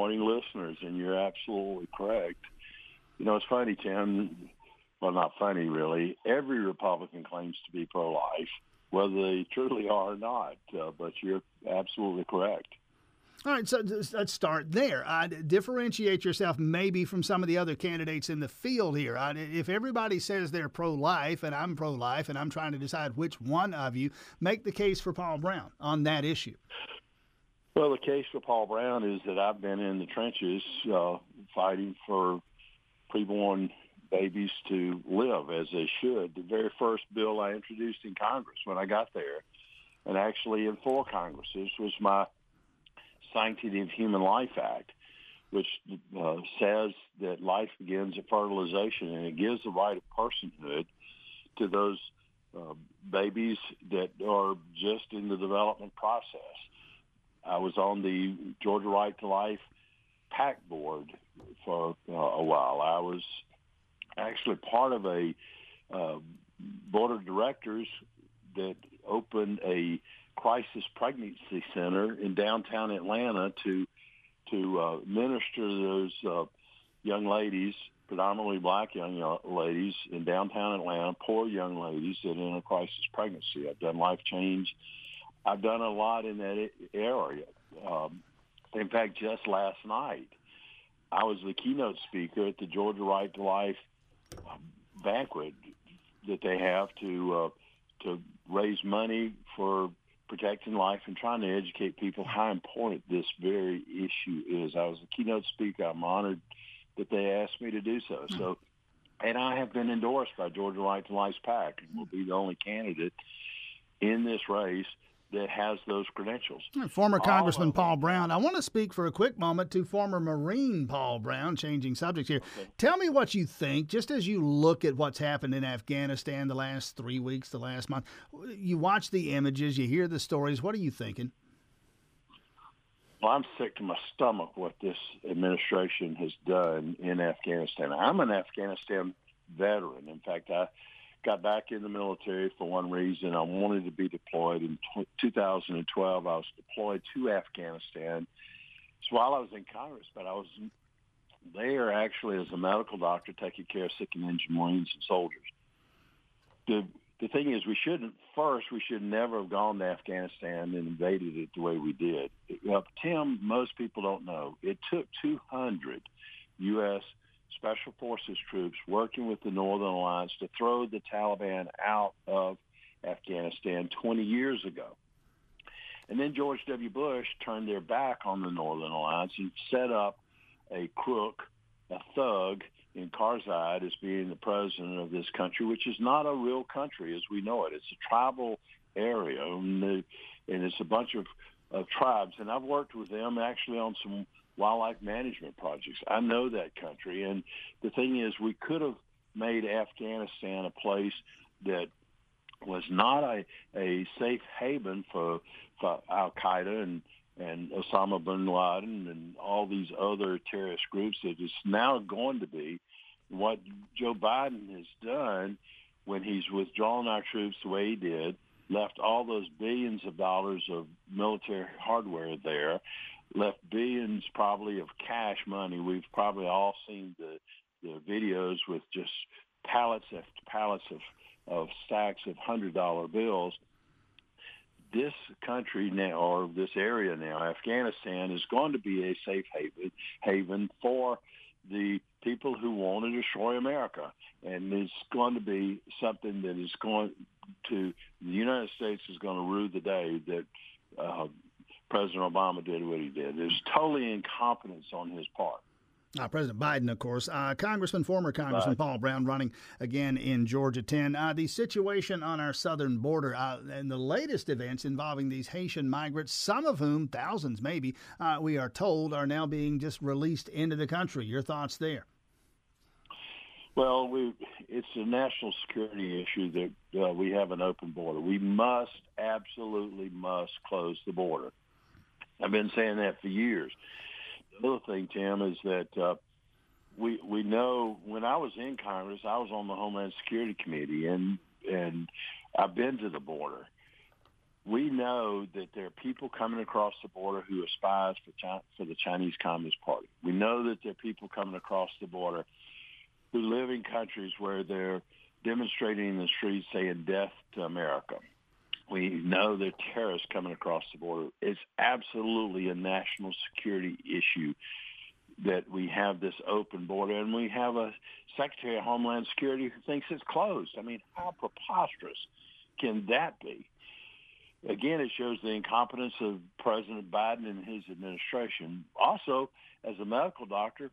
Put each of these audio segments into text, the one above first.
listeners. And you're absolutely correct. You know, it's funny, Tim. Well, not funny, really. Every Republican claims to be pro-life, whether they truly are or not. Uh, but you're absolutely correct. All right, so let's start there. Uh, differentiate yourself maybe from some of the other candidates in the field here. If everybody says they're pro life and I'm pro life and I'm trying to decide which one of you, make the case for Paul Broun on that issue. Well, the case for Paul Broun is that I've been in the trenches uh, fighting for preborn babies to live as they should. The very first bill I introduced in Congress when I got there, and actually in four Congresses, was my Sanctity of Human Life Act, which uh, says that life begins at fertilization, and it gives the right of personhood to those uh, babies that are just in the development process. I was on the Georgia Right to Life PAC board for uh, a while. I was actually part of a uh, board of directors that opened a crisis pregnancy center in downtown Atlanta to to uh, minister to those uh, young ladies, predominantly black young ladies in downtown Atlanta, poor young ladies that are in a crisis pregnancy. I've done life change I've done a lot in that area. Um, in fact, just last night, I was the keynote speaker at the Georgia Right to Life um, banquet that they have to uh, to raise money for protecting life and trying to educate people how important this very issue is. I was the keynote speaker. I'm honored that they asked me to do so. So, and I have been endorsed by Georgia Right to Life's PAC and will be the only candidate in this race that has those credentials. Former Congressman Paul Broun. I want to speak for a quick moment to former Marine Paul Broun, changing subjects here. Okay. Tell me what you think, just as you look at what's happened in Afghanistan the last three weeks, the last month. You watch the images, you hear the stories. What are you thinking? Well, I'm sick to my stomach what this administration has done in Afghanistan. I'm an Afghanistan veteran. In fact, I got back in the military for one reason. I wanted to be deployed. In t- 2012, I was deployed to Afghanistan. So while I was in Congress, but I was there actually as a medical doctor taking care of sick and injured Marines and soldiers. The the thing is, we shouldn't first. We should never have gone to Afghanistan and invaded it the way we did. Well, Tim, most people don't know it took 200 U.S special forces troops working with the Northern Alliance to throw the Taliban out of Afghanistan 20 years ago. And then George W. Bush turned their back on the Northern Alliance and set up a crook, a thug in Karzai as being the president of this country, which is not a real country as we know it. It's a tribal area, and, it's a bunch of, of tribes. And I've worked with them actually on some wildlife management projects. I know that country, and the thing is, we could have made Afghanistan a place that was not a, a safe haven for, for Al Qaeda and and Osama bin Laden and all these other terrorist groups that is now going to be. What Joe Biden has done when he's withdrawn our troops the way he did, left all those billions of dollars of military hardware there, left billions probably of cash money. We've probably all seen the the videos with just pallets after pallets of of stacks of hundred dollar bills. This country now, or this area now, Afghanistan, is going to be a safe haven haven for the people who want to destroy America, and it's going to be something that is going to the United States is going to rue the day that uh, President Obama did what he did. There's totally incompetence on his part. Uh, President Biden, of course. Uh, Congressman, former Congressman Biden. Paul Broun running again in Georgia 10. Uh, the situation on our southern border uh, and the latest events involving these Haitian migrants, some of whom, thousands maybe, uh, we are told, are now being just released into the country. Your thoughts there? Well, we, it's a national security issue that uh, we have an open border. We must, absolutely must close the border. I've been saying that for years. The other thing, Tim, is that uh, we we know when I was in Congress, I was on the Homeland Security Committee, and and I've been to the border. We know that there are people coming across the border who are spies for China, for the Chinese Communist Party. We know that there are people coming across the border who live in countries where they're demonstrating in the streets saying death to America. We know there are terrorists coming across the border. It's absolutely a national security issue that we have this open border and we have a Secretary of Homeland Security who thinks it's closed. I mean, how preposterous can that be? Again, it shows the incompetence of President Biden and his administration. Also, as a medical doctor,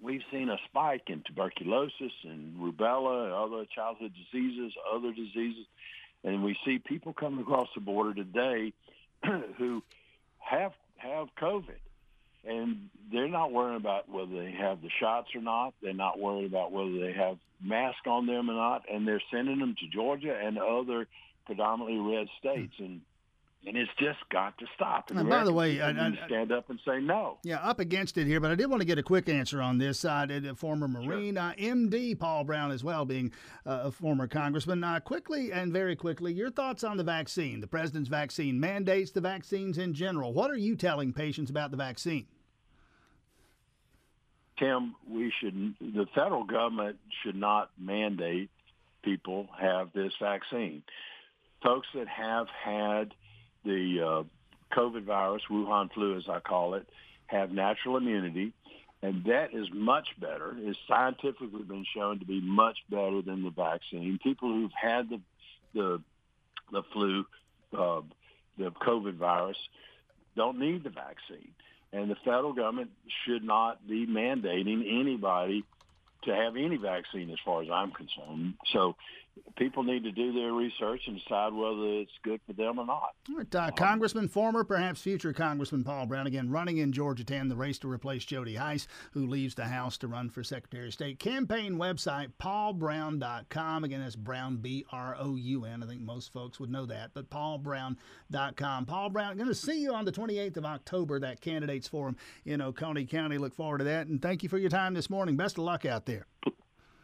we've seen a spike in tuberculosis and rubella and other childhood diseases, other diseases. And we see people coming across the border today who have have COVID. And they're not worrying about whether they have the shots or not. They're not worried about whether they have masks on them or not. And they're sending them to Georgia and other predominantly red states. And and it's just got to stop. And, and by the way, I, I, stand up and say no. Yeah, up against it here, but I did want to get a quick answer on this. Uh, the former Marine, sure. uh, MD Paul Broun, as well, being uh, a former congressman. Uh, quickly and very quickly, your thoughts on the vaccine, the president's vaccine mandates, the vaccines in general. What are you telling patients about the vaccine? Tim, we should. The federal government should not mandate people have this vaccine. Folks that have had the uh, COVID virus, Wuhan flu as I call it, have natural immunity, and that is much better. It's scientifically been shown to be much better than the vaccine. People who've had the the the flu, uh, the COVID virus, don't need the vaccine, and the federal government should not be mandating anybody to have any vaccine as far as I'm concerned. So people need to do their research and decide whether it's good for them or not. Uh, Congressman, former, perhaps future Congressman Paul Broun, again, running in Georgia 10, the race to replace Jody Hice, who leaves the House to run for Secretary of State. Campaign website, paulbroun.com. Again, that's Broun, B R O U N. I think most folks would know that, but paulbroun.com. Paul Broun, going to see you on the 28th of October, that candidates forum in Oconee County. Look forward to that. And thank you for your time this morning. Best of luck out there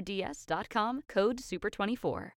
rds.com, code SUPER24.